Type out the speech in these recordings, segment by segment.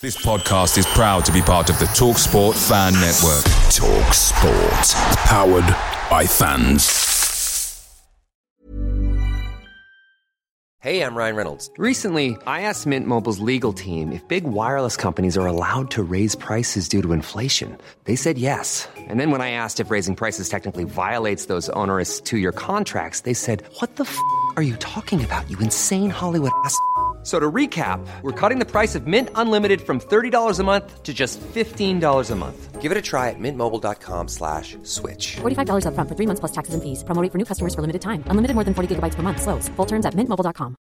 This podcast is proud to be part of the Talk Sport Fan Network. Talk Sport. Powered by fans. Hey, I'm Ryan Reynolds. Recently, I asked Mint Mobile's legal team if big wireless companies are allowed to raise prices due to inflation. They said yes. And then when I asked if raising prices technically violates those onerous two year contracts, they said, What the f are you talking about, you insane Hollywood ass? F- So to recap, we're cutting the price of Mint Unlimited from $30 a month to just $15 a month. Give it a try at mintmobile.com slash switch. $45 upfront for three months plus taxes and fees. Promo for new customers for limited time. Unlimited more than 40 gigabytes per month. Slows. Full terms at mintmobile.com.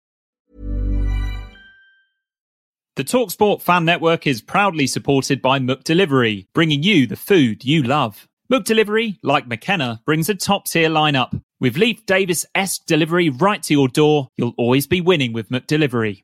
The Talksport Fan Network is proudly supported by McDelivery, bringing you the food you love. McDelivery, like McKenna, brings a top tier lineup. With Leif Davis esque delivery right to your door, you'll always be winning with McDelivery.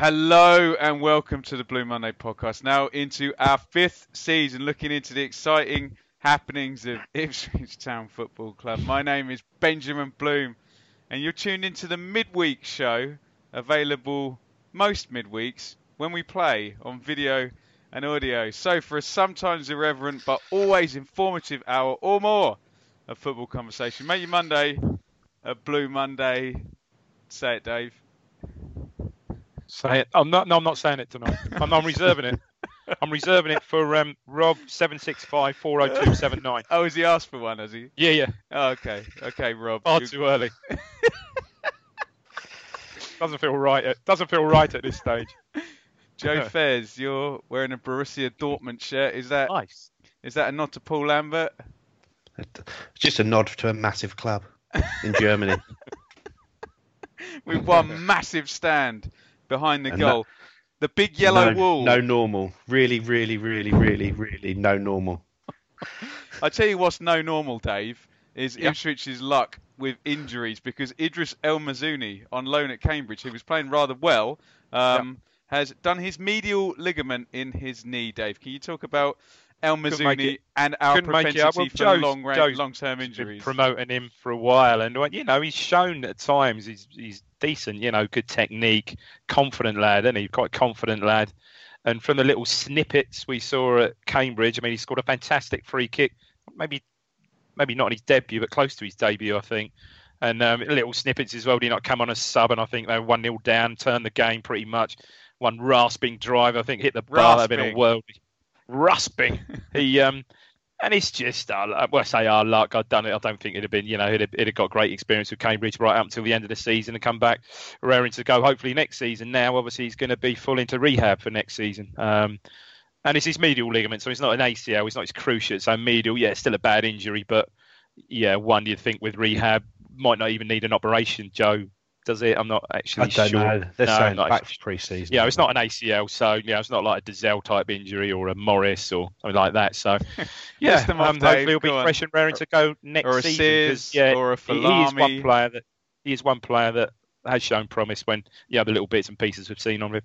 Hello and welcome to the Blue Monday podcast. Now into our fifth season, looking into the exciting happenings of Ipswich Town Football Club. My name is Benjamin Bloom, and you're tuned into the midweek show, available most midweeks when we play on video and audio. So for a sometimes irreverent but always informative hour or more of football conversation, make your Monday a Blue Monday. Say it, Dave. Say it. I'm not. No, I'm not saying it tonight. I'm, I'm reserving it. I'm reserving it for um, Rob seven six five four zero two seven nine. Oh, has he asked for one? Has he? Yeah, yeah. Oh, okay, okay, Rob. Far You- too early. doesn't feel right. At, doesn't feel right at this stage. Joe Fez, you're wearing a Borussia Dortmund shirt. Is that Nice. is that a nod to Paul Lambert? It's just a nod to a massive club in Germany. With one massive stand behind the And goal. The big yellow no, wall. No normal. Really, really, really, really, really no normal. I tell you what's no normal, Dave, is Yeah. Ipswich's luck with injuries because Idris El Mazouni on loan at Cambridge, who was playing rather well, um, has done his medial ligament in his knee. Dave, can you talk about El Couldn't make Mazouni it- and our couldn't propensity. For Joe's- long ra- Joe's long-term injuries? promoting him for a while, and you know he's shown at times he's he's decent. You know, good technique, confident lad, and he quite confident lad. And from the little snippets we saw at Cambridge, I mean, he scored a fantastic free kick. Maybe maybe not on his debut, but close to his debut, I think. And um, little snippets as well. Did he not come on a sub? And I think they were one 0 down, turned the game pretty much. One rasping drive, I think, hit the bar. That'd been a Rasping. Rasping. he um, and it's just luck- well, I say our luck. I'd done it. I don't think it'd have been, you know, it'd it'd have got great experience with Cambridge right up until the end of the season and come back raring to go. Hopefully next season. Now, obviously, he's going to be full into rehab for next season. Um, and it's his medial ligament, so it's not an ACL. It's not his cruciate. So medial, yeah, still a bad injury, but yeah, one you'd think with rehab might not even need an operation. Joe, does it? I'm not actually I don't sure. know. They're No, saying not back actually. for pre-season. Yeah, it's not an ACL, so yeah, it's not like a Dozzell type injury or a Morris or something like that. So yeah, List them off, um, hopefully he'll be go on. fresh and raring to go next Or a season. 'cause, Sears, yeah, or a he, he is one player that he is one player that has shown promise when yeah the little bits and pieces we've seen on him.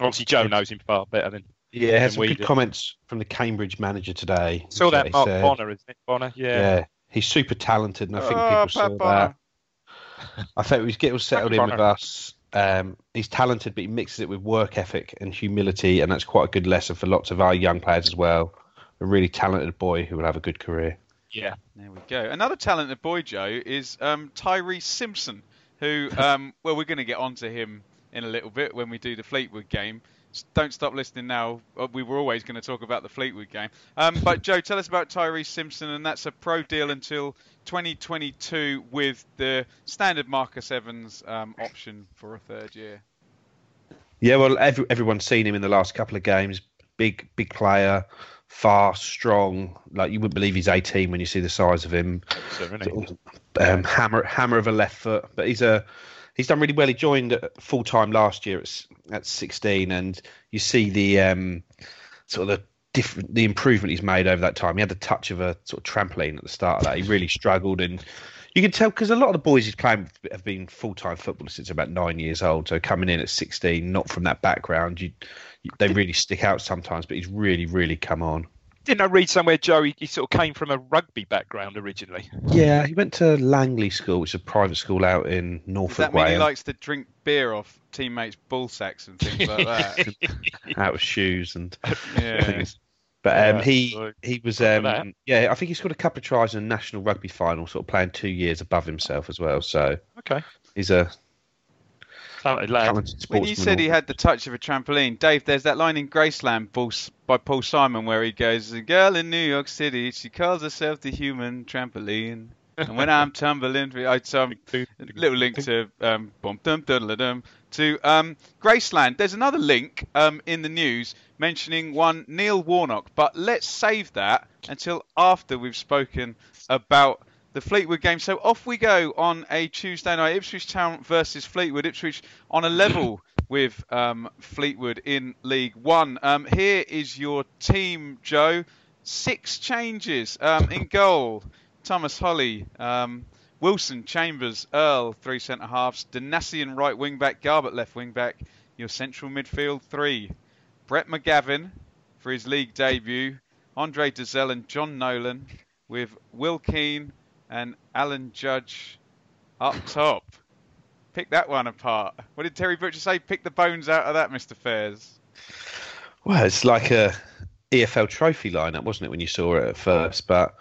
Obviously, Joe knows him far better than Yeah, had than some good do. comments from the Cambridge manager today. saw that he Mark said- Bonner, isn't it? Bonner, yeah. Yeah. he's super talented, and I think Oh, people saw that. I think he's getting settled in with us. Um, he's talented, but he mixes it with work ethic and humility, and that's quite a good lesson for lots of our young players as well. A really talented boy who will have a good career. Yeah. There we go. Another talented boy, Joe, is um, Tyrese Simpson, who, um, well, we're going to get onto him in a little bit when we do the Fleetwood game. S- Don't stop listening now. Uh, We were always going to talk about the Fleetwood game. Um, but, Joe, tell us about Tyrese Simpson, and that's a pro deal until 2022 with the standard Marcus Evans um, option for a third year. Yeah, well, every, everyone's seen him in the last couple of games. Big, big player, fast, strong. Like you wouldn't believe he's 18 when you see the size of him. Um, hammer, hammer of a left foot. But he's a he's done really well. He joined full time last year at, at 16, and you see the um, sort of the different the improvement he's made over that time. He had the touch of a sort of trampoline at the start of that. He really struggled, and you can tell because a lot of the boys he's playing have been full time footballers since about nine years old. So coming in at 16, not from that background, you, you they really stick out sometimes. But he's really, really come on. Didn't I read somewhere, Joe? He, he, sort of came from a rugby background originally. Yeah, he went to Langley School, which is a private school out in Norfolk. Does that mean Wales. he likes to drink beer off teammates' ball sacks and things like that? out of shoes and yeah. things. But um, yeah, he he was um, yeah I think he scored a couple of tries in a national rugby final, sort of playing two years above himself as well. So okay, he's a talented lad. When you said he had the touch of a trampoline, Dave, there's that line in Graceland by Paul Simon where he goes, "A girl in New York City, she calls herself the human trampoline." and when I'm tumbling, I um, little link to um, bum dum dum to um, Graceland. There's another link um, in the news mentioning one Neil Warnock, but let's save that until after we've spoken about the Fleetwood game. So off we go on a Tuesday night. Ipswich Town versus Fleetwood. Ipswich on a level with um, Fleetwood in League One. Um, here is your team, Joe. Six changes um, in goal. Tomas Holy, um, Wilson, Chambers, Earl, three centre halves. Donacien right wing back. Garbutt left wing back. Your central midfield three. Brett McGavin for his league debut. Andre Dozzell and John Nolan with Will Keane and Alan Judge up top. Pick that one apart. What did Terry Butcher say? Pick the bones out of that, Mr. Fairs. Well, it's like a EFL trophy lineup, wasn't it, when you saw it at first? But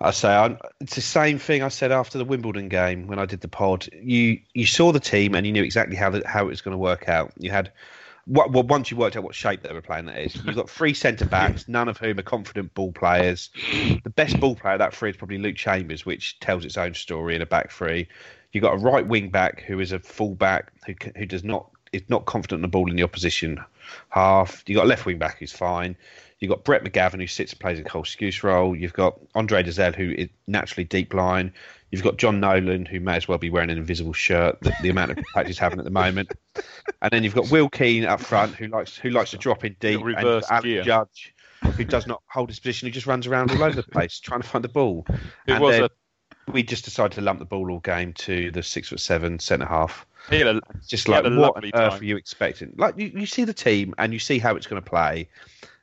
I say I, it's the same thing I said after the Wimbledon game when I did the pod. You you saw the team and you knew exactly how the, how it was going to work out. You had well, once you worked out what shape they were playing, that is, you've got three centre backs, none of whom are confident ball players. The best ball player of that three is probably Luke Chambers, which tells its own story in a back three. You've got a right wing back who is a full back who who does not is not confident in the ball in the opposition half. You've got a left wing back who's fine. You've got Brett McGavin who sits and plays a Cole Skuse role. You've got Andre Dozzell who is naturally deep line. You've got John Nolan, who may as well be wearing an invisible shirt. The, the amount of impact he's having at the moment, and then you've got Will Keane up front, who likes who likes to drop in deep, reverse and gear. Judge, who does not hold his position, who just runs around all over the place trying to find the ball. It and was then a we just decided to lump the ball all game to the six foot seven centre half. a, Just like what on earth time. were you expecting? Like you, you see the team and you see how it's going to play,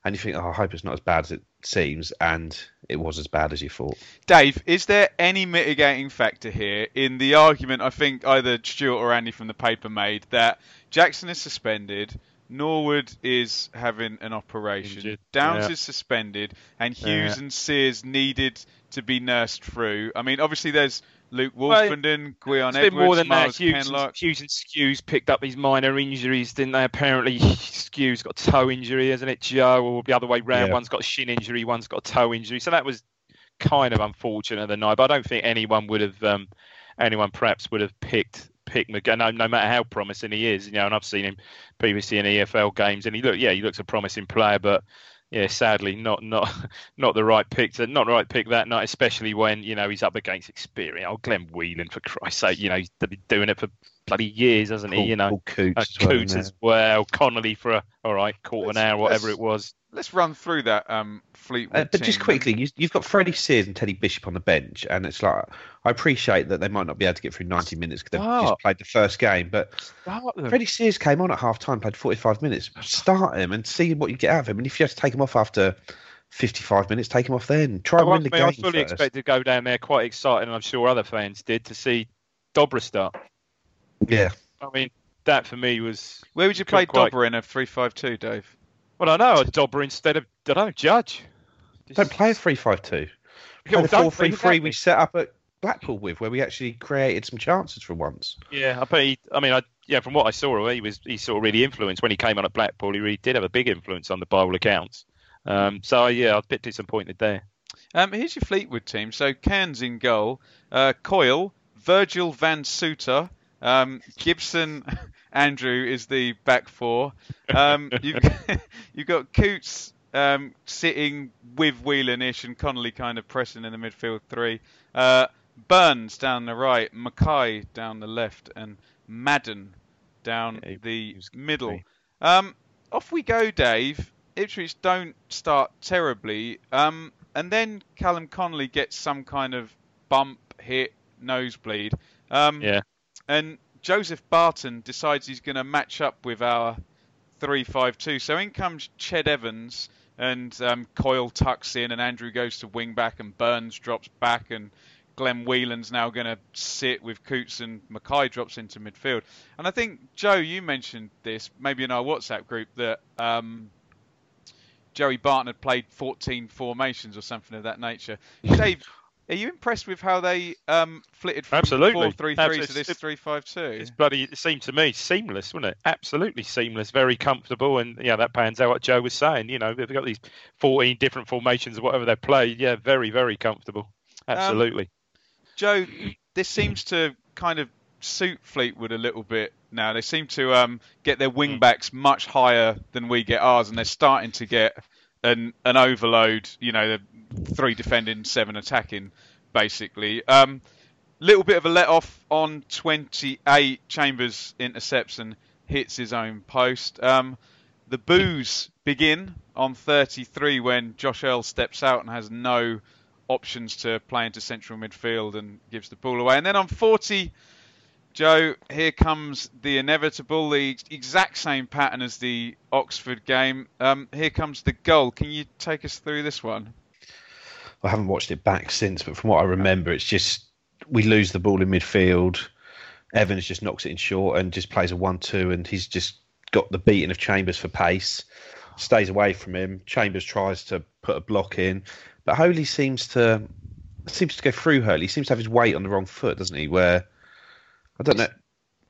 and you think, oh, I hope it's not as bad as it seems, and it was as bad as you thought. Dave, is there any mitigating factor here in the argument I think either Stuart or Andy from the paper made that Jackson is suspended, Norwood is having an operation, Injured, Downs yeah. is suspended, and Hughes Yeah. and Sears needed to be nursed through? I mean, obviously there's Luke Well, Woolfenden, Gwion It's Edwards, been more than Myles that. Hughes Kenlock. and, Hughes and Skuse picked up these minor injuries, didn't they? Apparently, Skuse got a toe injury, hasn't it, Joe? Or the other way round. Yeah. One's got a shin injury, one's got a toe injury. So that was kind of unfortunate of the night. But I don't think anyone would have, um, anyone perhaps would have picked picked McGann, no, no matter how promising he is. You know, and I've seen him previously in EFL games, and he look, yeah, he looks a promising player, but yeah, sadly, not not not the right pick. To, not the right pick that night, especially when you know he's up against experience. Oh, Glenn Whelan, for Christ's sake, you know he's doing it for bloody years, hasn't he? You know, Paul Coutts uh, as well, Coutts as well, Connolly for a all right quarter an Let's- hour, whatever it was. Let's run through that um, Fleetwood Uh, but just quickly, you, you've got Freddie Sears and Teddy Bishop on the bench, and it's like I appreciate that they might not be able to get through 90 minutes because they've just played the first game. But Freddie Sears came on at half time, played 45 minutes. Start him and see what you get out of him. And if you have to take him off after 55 minutes, take him off then. Try and Well, win the I, mean, I fully first. expected to go down there quite excited, and I'm sure other fans did to see Dobra start. Yeah, I mean, that for me was Where would you play Quite- Dobra in a 3-5-2, Dave? well, I know a Dobra instead of I don't know Judge. don't play a 3-5-2. Yeah, Play well, the don't 4-3-3 play we set up at Blackpool with, where we actually created some chances for once. Yeah, I bet he. I mean, I yeah, from what I saw, he was he sort of really influenced when he came on at Blackpool. He really did have a big influence on the by all accounts. Um, so yeah, I was a bit disappointed there. Um, here's your Fleetwood team. So Cairns in goal, uh, Coyle, Virgil Van Souttar, um, Gibson, Andrew is the back four. Um, you've, you've got Coutts, um, sitting with Whelan-ish and Connolly kind of pressing in the midfield three. Uh, Burns down the right, McKay down the left, and Madden down Yeah, he- the he middle. Um, off we go, Dave. Ipswich don't start terribly, um, and then Callum Connolly gets some kind of bump, hit, nosebleed. Um, Yeah. And Joseph Barton decides he's going to match up with our 3-5-2. So in comes Ched Evans, and um, Coyle tucks in, and Andrew goes to wing back, and Burns drops back, and Glenn Whelan's now going to sit with Coutts, and McKay drops into midfield. And I think Joe, you mentioned this maybe in our WhatsApp group that um, Joey Barton had played 14 formations or something of that nature. Dave, are you impressed with how they um, flitted from Absolutely. 4-3-3 to Absolutely. this 3-5-2? It's bloody. It seemed to me seamless, wasn't it? Absolutely seamless, very comfortable, and yeah, that pans out what Joe was saying. You know, they've got these fourteen different formations or whatever they play. Yeah, very, very comfortable. Um, Absolutely. Joe, this seems to kind of suit Fleetwood a little bit now. They seem to um, get their wing backs much higher than we get ours, and they're starting to get an an overload. You know, three defending, seven attacking, basically. Um, little bit of a let off on 28. Chambers intercepts and hits his own post. Um, the boos begin on 33 when Josh Earl steps out and has no options to play into central midfield and gives the ball away. And then on 40, Joe, here comes the inevitable, the exact same pattern as the Oxford game. Um, here comes the goal. Can you take us through this one? I haven't watched it back since, but from what I remember, it's just we lose the ball in midfield. Evans just knocks it in short and just plays a one-two, and he's just got the beating of Chambers for pace. Stays away from him. Chambers tries to put a block in, but Holy seems to seems to go through Hurley. He seems to have his weight on the wrong foot, doesn't he? Where I don't know.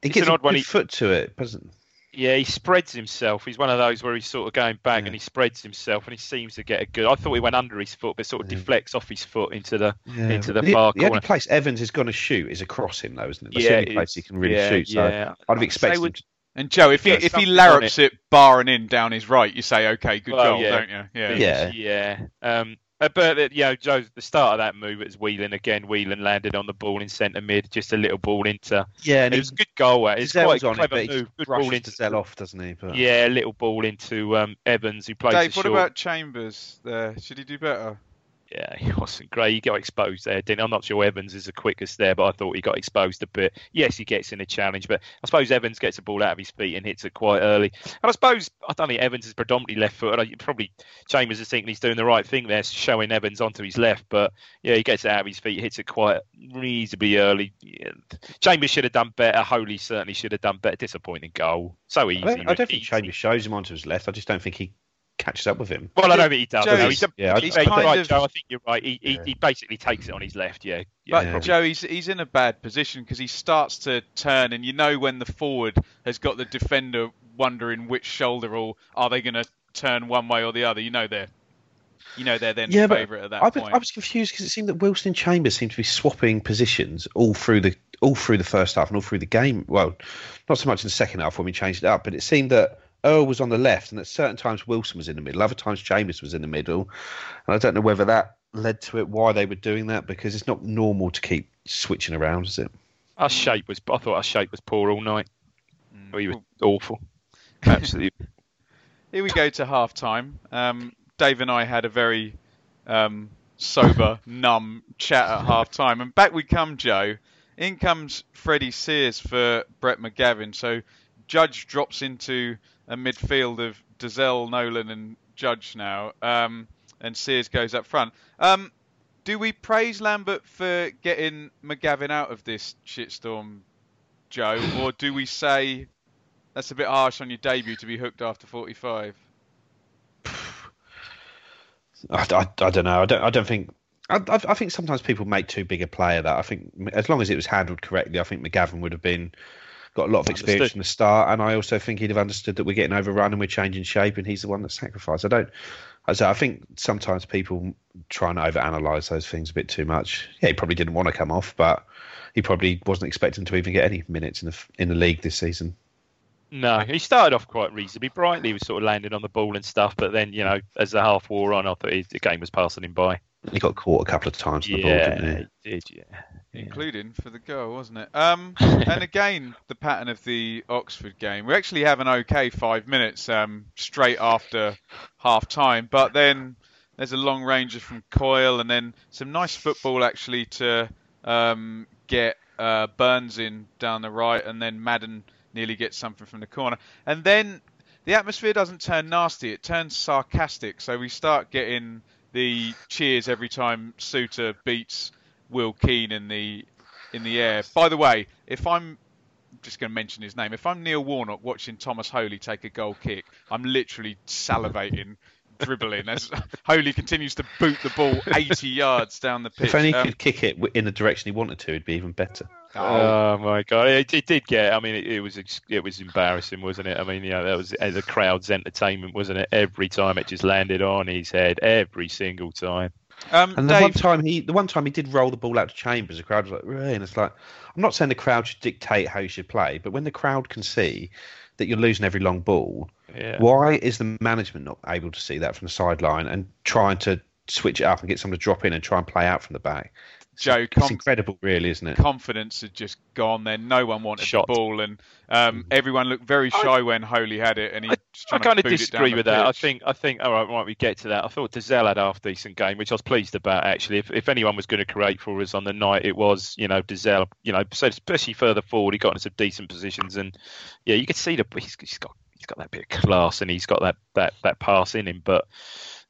He it's gets an odd one. good He- foot to it, doesn't? Yeah, he spreads himself. He's one of those where he's sort of going back Yeah. and he spreads himself, and he seems to get a good. I thought he went under his foot, but sort of Yeah. deflects off his foot into the Yeah. into the the, far the only place Evans is going to shoot is across him, though, isn't it? That's the only place he can really yeah, shoot. So yeah. I'd have expected would- him to And Joe, if he if he something larrups it bar and in down his right, you say, okay, good Well, goal, yeah. don't you? Yeah. Yeah. yeah. Um, but uh, you know, Joe, the start of that move it was Whelan again. Whelan landed on the ball in centre mid, just a little ball into. Yeah, and It was a good goal. uh, It's quite a on it, clever but move. Good ball into to Zell off, doesn't he? But Yeah, a little ball into um, Evans, who plays Dave, the what short. about Chambers there? Should he do better? Yeah, he wasn't great. He got exposed there, didn't he? I'm not sure Evans is the quickest there, but I thought he got exposed a bit. Yes, he gets in a challenge, but I suppose Evans gets the ball out of his feet and hits it quite early. And I suppose I don't think Evans is predominantly left footed. Probably Chambers is thinking he's doing the right thing there, showing Evans onto his left. But yeah, he gets it out of his feet, hits it quite reasonably early. Yeah. Chambers should have done better. Holy certainly should have done better. Disappointing goal. So easy. I don't, I don't think. Chambers shows him onto his left. I just don't think he catches up with him. Well, I don't think he does. Joe, no, he's- he's, yeah, he's I kind right, of- Joe. I think you're right. He, he, Yeah. he basically takes it on his left. Yeah. yeah But Yeah. Joe, he's he's in a bad position because he starts to turn, and you know when the forward has got the defender wondering which shoulder or are they going to turn one way or the other. You know they're, you know they're then Yeah, but favourite at that I was, point. I was confused because it seemed that Wilson and Chambers seemed to be swapping positions all through the all through the first half and all through the game. Well, not so much in the second half when we changed it up, but it seemed that Earl was on the left, and at certain times Wilson was in the middle. Other times Chambers was in the middle, and I don't know whether that led to it. Why they were doing that? Because it's not normal to keep switching around, is it? Our shape was. I thought our shape was poor all night. Mm. He was awful. Absolutely. Here we go to half time. Um, Dave and I had a very um, sober, numb chat at half time. And back we come, Joe. In comes Freddie Sears for Brett McGavin. So Judge drops into a midfield of Dozzell, Nolan, and Judge now. Um, and Sears goes up front. Um, do we praise Lambert for getting McGavin out of this shitstorm, Joe? Or do we say that's a bit harsh on your debut to be hooked after 45? I, I, I don't know. I don't. I don't think. I, I, I think sometimes people make too big a play of that. I think as long as it was handled correctly, I think McGavin would have been got a lot of experience Understood. from the start, and I also think he'd have understood that we're getting overrun and we're changing shape, and he's the one that sacrificed. I don't. I I think sometimes people try and overanalyze those things a bit too much. Yeah, he probably didn't want to come off, but he probably wasn't expecting to even get any minutes in the in the league this season. No, he started off quite reasonably brightly. He was sort of landing on the ball and stuff, but then you know, as the half wore on, I thought he, the game was passing him by. He got caught a couple of times on the ball, Yeah, didn't he? he did. Yeah. Yeah. including for the goal, wasn't it? Um, and again, the pattern of the Oxford game. We actually have an okay five minutes um, straight after half time, but then there's a long ranger from Coyle, and then some nice football actually to um, get uh, Burns in down the right, and then Madden nearly gets something from the corner, and then the atmosphere doesn't turn nasty; it turns sarcastic. So we start getting the cheers every time Souttar beats Will Keane in the in the air. By the way, if I'm just going to mention his name, if I'm Neil Warnock watching Thomas Holy take a goal kick, I'm literally salivating, dribbling as Holy continues to boot the ball 80 yards down the pitch. If only he Um, could kick it in the direction he wanted to, it'd be even better. Oh my god, it, it did get. I mean, it, it was it was embarrassing, wasn't it? I mean, you know, that was uh, the crowd's entertainment, wasn't it? Every time it just landed on his head, every single time. Um, And the one time he, the one time he did roll the ball out to Chambers, the crowd was like, "Really?" And it's like, I'm not saying the crowd should dictate how you should play, but when the crowd can see that you're losing every long ball, Yeah. why is the management not able to see that from the sideline and trying to switch it up and get someone to drop in and try and play out from the back? It's, Joe, it's com- incredible, really, isn't it? confidence had just gone there. No one wanted Shot. the ball, and um, everyone looked very shy when Holy had it, and he I, just I kind to of disagree with the that. I think I think all right, right, we get to that. I thought Dozzell had a half decent game, which I was pleased about actually. If if anyone was going to create for us on the night, it was you know Dozzell. You know, so especially further forward, he got into some decent positions, and yeah, you could see the he's, he's got he's got that bit of class, and he's got that that that pass in him. But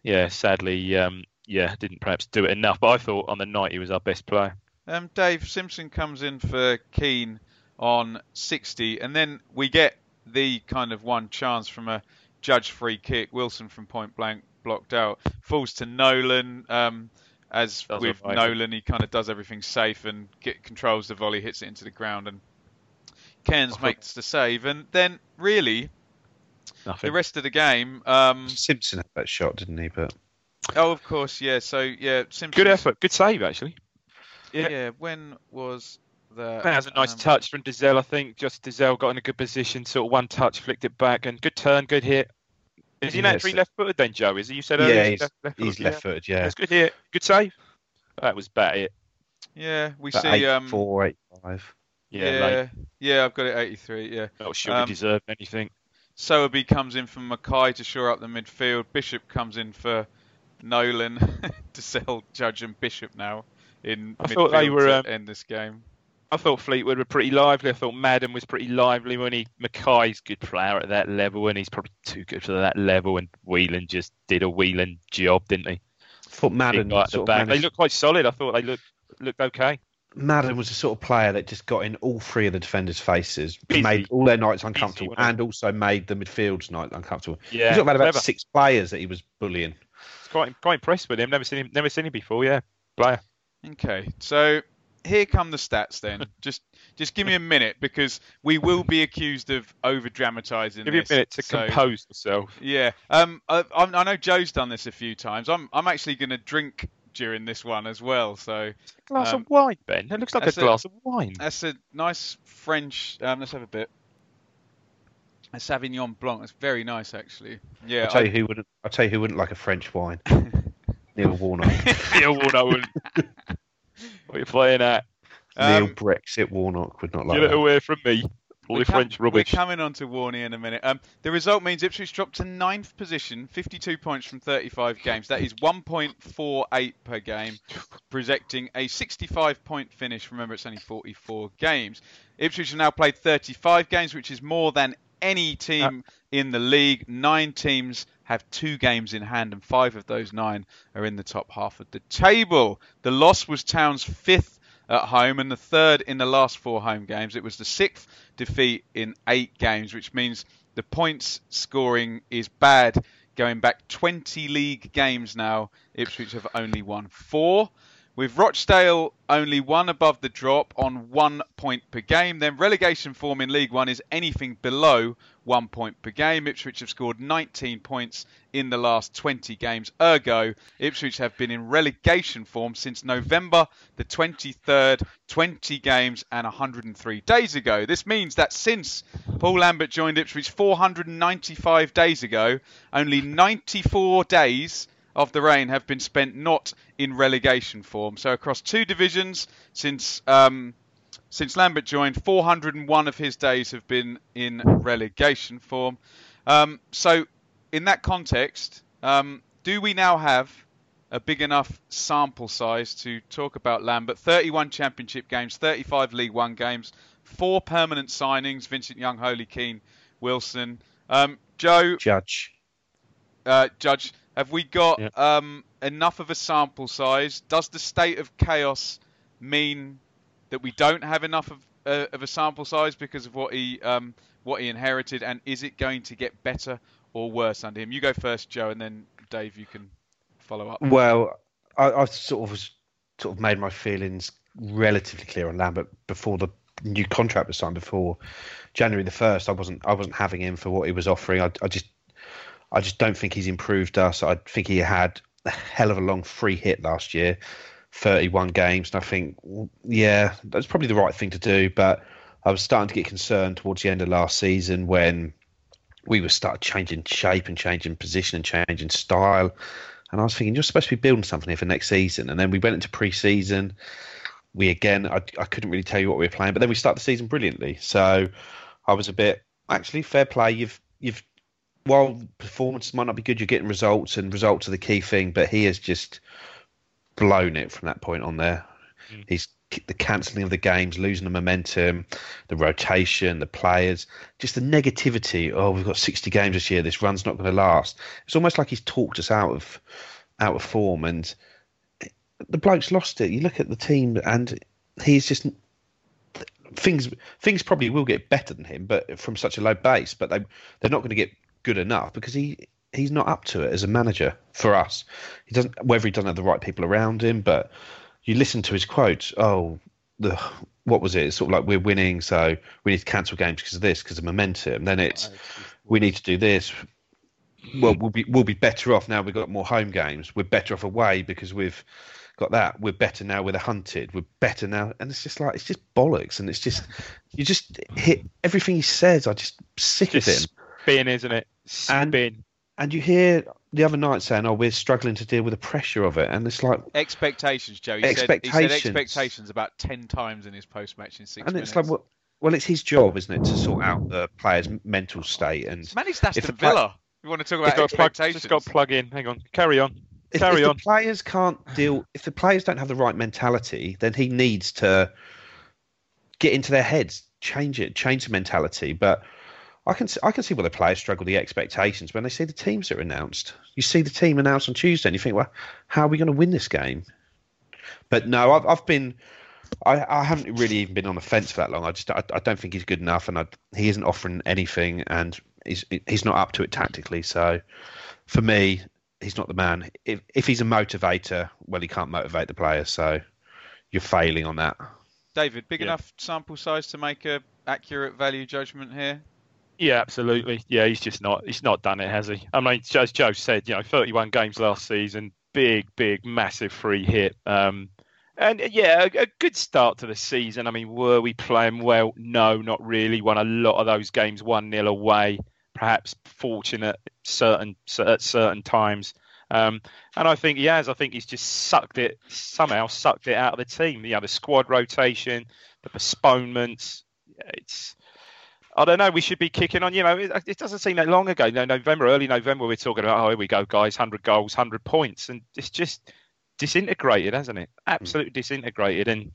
yeah, sadly, um, yeah, didn't perhaps do it enough. But I thought on the night he was our best player. Um, Dave Simpson comes in for Keane on 60, and then we get the kind of one chance from a judge free kick. Wilson from point blank blocked out, falls to Nolan. Um, as Does with it. Nolan, he kind of does everything safe and get controls the volley, hits it into the ground, and Cairns makes the save. And then really Nothing. the rest of the game. Um, Simpson had that shot, didn't he? But oh, of course, yeah. So yeah, Simpson. Good effort, good save actually. Yeah. yeah. When was that? That was a nice Um, touch from Dozzell, I think. Just Dozzell got in a good position, sort of one touch, flicked it back, and good turn, good hit. Is he Yeah, naturally left-footed then, Joe? Is he? You said earlier yeah, he's he's, left, left-footed, he's. Yeah, That's good hit, good save. That was about it. Yeah, we About see. Um, 84, 85. Yeah, yeah, like, yeah, I've got it 83. Yeah. not sure Um, he deserved anything. Sowerby comes in for McKay to shore up the midfield. Bishop comes in for Nolan to sell Judge and Bishop now in I midfield thought they were, to um, end this game. I thought Fleetwood were pretty lively. I thought Madden was pretty lively when he McKay's good player at that level, and he's probably too good for that level. And Whelan just did a Whelan job, didn't he? thought Madden guy the sort of back. They managed- looked quite solid. I thought they looked looked okay. Madden was the sort of player that just got in all three of the defenders' faces, Busy. made all their nights uncomfortable, wasn't and also made the midfield's night uncomfortable. Yeah, He's got about, about six players that he was bullying. Quite quite impressed with him. Never seen him. Never seen him before. Yeah, player. Okay, so here come the stats then. just just give me a minute because we will be accused of over dramatising. Give me a minute to so- compose yourself. Yeah. Um. I, I'm- know Joe's done this a few times. I'm I'm actually going to drink during this one as well. So a glass Um, of wine, Ben. It looks like a glass of wine. that's a nice French. Um. Let's have a bit. A Sauvignon Blanc. That's very nice actually. Yeah. I'll tell I- you who wouldn't. I'll tell you who wouldn't like a French wine. Neil Warnock. Neil Warnock wouldn't. what are you playing at? Neil Um, Brexit Warnock would not like Get it that. away from me. All the We're French rubbish. We're coming on to Warney in a minute. Um, the result means Ipswich dropped to ninth position, 52 points from 35 games. That is 1.48 per game, projecting a 65 point finish. Remember, it's only 44 games. Ipswich have now played 35 games, which is more than any uh, team in the league. Nine teams have two games in hand, and five of those nine are in the top half of the table. The loss was Town's fifth at home and the third in the last four home games. It was the sixth defeat in eight games, which means the points scoring is bad. Going back 20 league games now, Ipswich have only won four. With Rochdale only one above the drop on one point per game, then relegation form in League One is anything below one point per game. Ipswich have scored 19 points in the last 20 games. Ergo, Ipswich have been in relegation form since November the 23rd, 20 games and 103 days ago. This means that since Paul Lambert joined Ipswich 495 days ago, only 94 days of the reign have been spent not in relegation form. So across two divisions since um, since Lambert joined, 401 of his days have been in relegation form. Um, so in that context, um, do we now have a big enough sample size to talk about Lambert? 31 Championship games, 35 League One games, four permanent signings: Vincent Young, Holy Keane, Wilson. Um, Joe Judge. Uh, Judge, have we got Yeah. um, enough of a sample size? Does the state of chaos mean that we don't have enough of, uh, of a sample size because of what he um, what he inherited, and is it going to get better or worse under him? You go first, Joe, and then Dave, you can follow up. Well, I, I sort of was sort of made my feelings relatively clear on Lambert before the new contract was signed before January the first. I wasn't I wasn't having him for what he was offering. I, I just I just don't think he's improved us. I think he had a hell of a long free hit last year, 31 games, and I think yeah, that's probably the right thing to do. But I was starting to get concerned towards the end of last season when we were started changing shape and changing position and changing style. And I was thinking, you're supposed to be building something here for next season. And then we went into pre-season. We again, I, I couldn't really tell you what we were playing, but then we start the season brilliantly. So I was a bit actually fair play. You've you've while performance might not be good, you're getting results, and results are the key thing. But he has just blown it from that point on. There, mm. he's the cancelling of the games, losing the momentum, the rotation, the players, just the negativity. Oh, we've got 60 games this year. This run's not going to last. It's almost like he's talked us out of out of form, and eh, the bloke's lost it. You look at the team, and he's just things. Things probably will get better than him, but from such a low base. But they they're not going to get good enough because he he's not up to it as a manager for us. He doesn't whether he doesn't have the right people around him, but you listen to his quotes. Oh, the what was it? It's sort of like we're winning, so we need to cancel games because of this, because of momentum. Then it's we need to do this. Well, we'll be we'll be better off now. We've got more home games. We're better off away because we've got that. We're better now with a hunted. We're better now, and it's just like it's just bollocks, and it's just you just hit everything he says. I just sick of him. Just spin, isn't it? And- Spin. And you hear the other night saying, "Oh, we're struggling to deal with the pressure of it," and it's like, Expectations, Joe. He Said, he said Expectations. expectations about 10 times in his post-match in six and minutes. it's like, well, well, it's his job, isn't it, to sort out the player's mental state and Managed Aston if the play- Villa. You want to talk about got, to plug, expectations? just got to plug in. Hang on. Carry on. if, Carry if on. the players can't deal, if the players don't have the right mentality, then he needs to get into their heads, change it, change the mentality. But I can I can see where the players struggle with the expectations when they see the teams that are announced. You see the team announced on Tuesday, and you think, well, how are we going to win this game? But no, I've I've been. I, I haven't really even been on the fence for that long. I just I, I don't think he's good enough, and I, he isn't offering anything, and he's he's not up to it tactically. So, for me, he's not the man. If if he's a motivator, well, he can't motivate the players. So, you're failing on that. David, big Yeah. enough sample size to make a accurate value judgment here? Yeah, absolutely. Yeah, he's just not. He's not done it, has he? I mean, as Joe said, you know, 31 games last season, big, big, massive free hit. Um, and uh, yeah, a, a good start to the season. I mean, were we playing well? No, not really. Won a lot of those games one 0 away. Perhaps fortunate certain at certain times. Um, and I think he has. I think he's just sucked it somehow, sucked it out of the team. You know, the squad rotation, the postponements. It's I don't know. We should be kicking on. You know, it, it doesn't seem that long ago. No, November, early November, we are talking about. Oh, here we go, guys. Hundred goals, hundred points, and it's just disintegrated, hasn't it? Absolutely disintegrated. And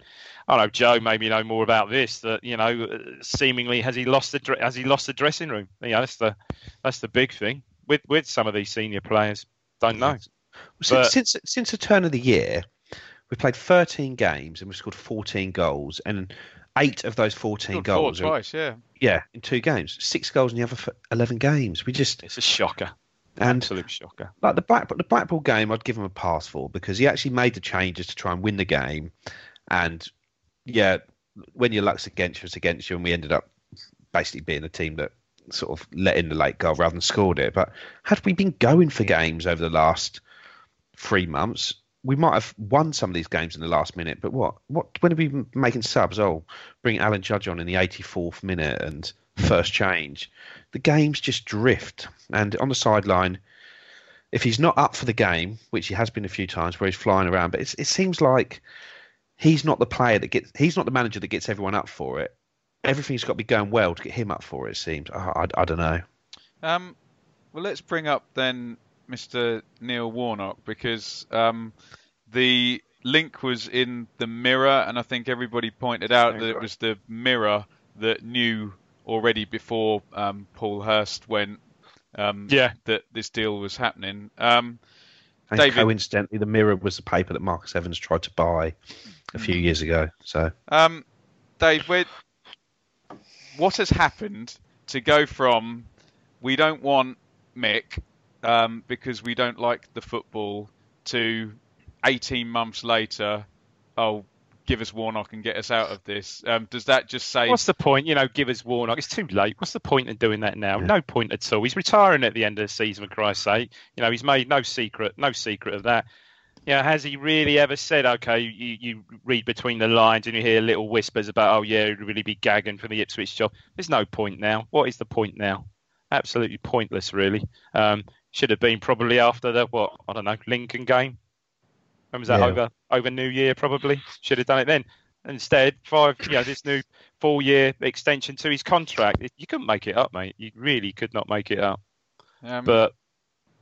I don't know, Joe, maybe you know more about this. That you know, uh, seemingly has he lost the has he lost the dressing room? You know, that's the that's the big thing with with some of these senior players. Don't know. Since, But- since since the turn of the year, we've played 13 games and we've scored 14 goals, and eight of those 14 Scored four goals twice, yeah. yeah in two games. Six goals in the other 11 games. We just It's a shocker. and Absolute shocker. like the Black the Blackpool game, I'd give him a pass for because he actually made the changes to try and win the game, and yeah, when your luck's against you, it's against you, and we ended up basically being a team that sort of let in the late goal rather than scored it. But had we been going for games over the last three months, we might have won some of these games in the last minute. But what? What? When have we making subs? Oh, bring Alan Judge on in the 84th minute and first change. The games just drift. And on the sideline, if he's not up for the game, which he has been a few times, where he's flying around, but it seems like he's not the player that gets. He's not the manager that gets everyone up for it. Everything's got to be going well to get him up for it. It seems. I, I, I don't know. Um, well, let's bring up then Mr. Neil Warnock because um, the link was in the mirror, and I think everybody pointed out that it was the mirror that knew already before um, Paul Hurst went. Um, Yeah. that this deal was happening. Um, And David- coincidentally, the Mirror was the paper that Marcus Evans tried to buy a few years ago. So Um, Dave, where, what has happened to go from we don't want Mick um, because we don't like the football to 18 months later, oh, give us Warnock and get us out of this? Um, does that just say What's the point? You know, give us Warnock. It's too late. What's the point in doing that now? No point at all. He's retiring at the end of the season, for Christ's sake. You know, he's made no secret, no secret of that. You know, has he really ever said, okay, you, you read between the lines and you hear little whispers about, oh, yeah, he'd really be gagging for the Ipswich job? There's no point now. What is the point now? Absolutely pointless, really. Um, should have been probably after the, what, I don't know, Lincoln game. When was that? Yeah. Over over New Year, probably. Should have done it then. Instead, five, you know, this new four-year extension to his contract. You couldn't make it up, mate. You really could not make it up. um, But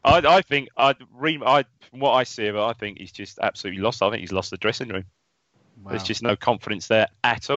I, I think, I, re, I, from what I see of it, I think he's just absolutely lost. I think he's lost the dressing room. There's just no confidence there at all.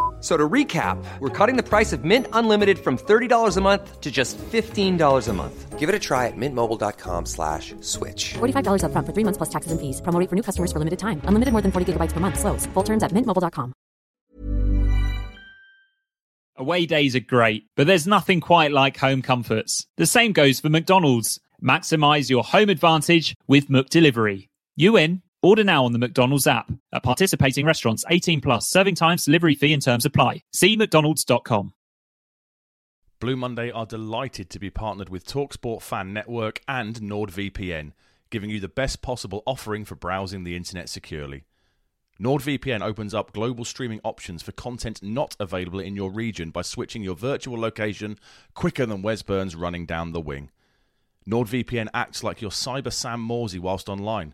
F- So to recap, we're cutting the price of Mint Unlimited from $30 a month to just $15 a month. Give it a try at mintmobile.com slash switch. $45 upfront for three months plus taxes and fees. Promo rate for new customers for limited time. Unlimited more than 40 gigabytes per month. Slows. Full terms at mintmobile.com. Away days are great, but there's nothing quite like home comforts. The same goes for McDonald's. Maximize your home advantage with McDelivery. You in? Order now on the McDonald's app. At participating restaurants, 18 plus, serving times, delivery fee and terms apply. See mcdonalds.com. Blue Monday are delighted to be partnered with Talksport Fan Network and NordVPN, giving you the best possible offering for browsing the internet securely. NordVPN opens up global streaming options for content not available in your region by switching your virtual location quicker than Wes Burns running down the wing. NordVPN acts like your cyber Sam Morsey whilst online,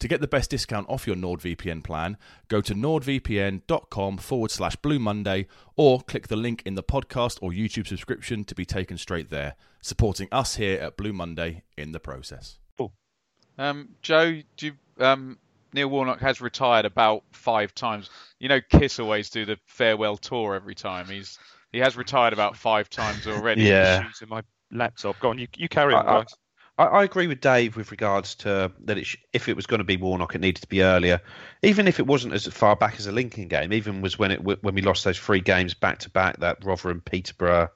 To get the best discount off your NordVPN plan, go to nordvpn.com forward slash Blue Monday or click the link in the podcast or YouTube subscription to be taken straight there, supporting us here at Blue Monday in the process. Cool. Um, Joe, do you, um, Neil Warnock has retired about five times. You know, Kiss always do the farewell tour every time. He's he has retired about five times already. Yeah. Issues in my laptop. Go on, you, you carry on, I- I- guys. I, I agree with Dave with regards to that. It sh- if it was going to be Warnock, it needed to be earlier. Even if it wasn't as far back as a Lincoln game, even was when it when we lost those three games back to back. That Rotherham, Peterborough,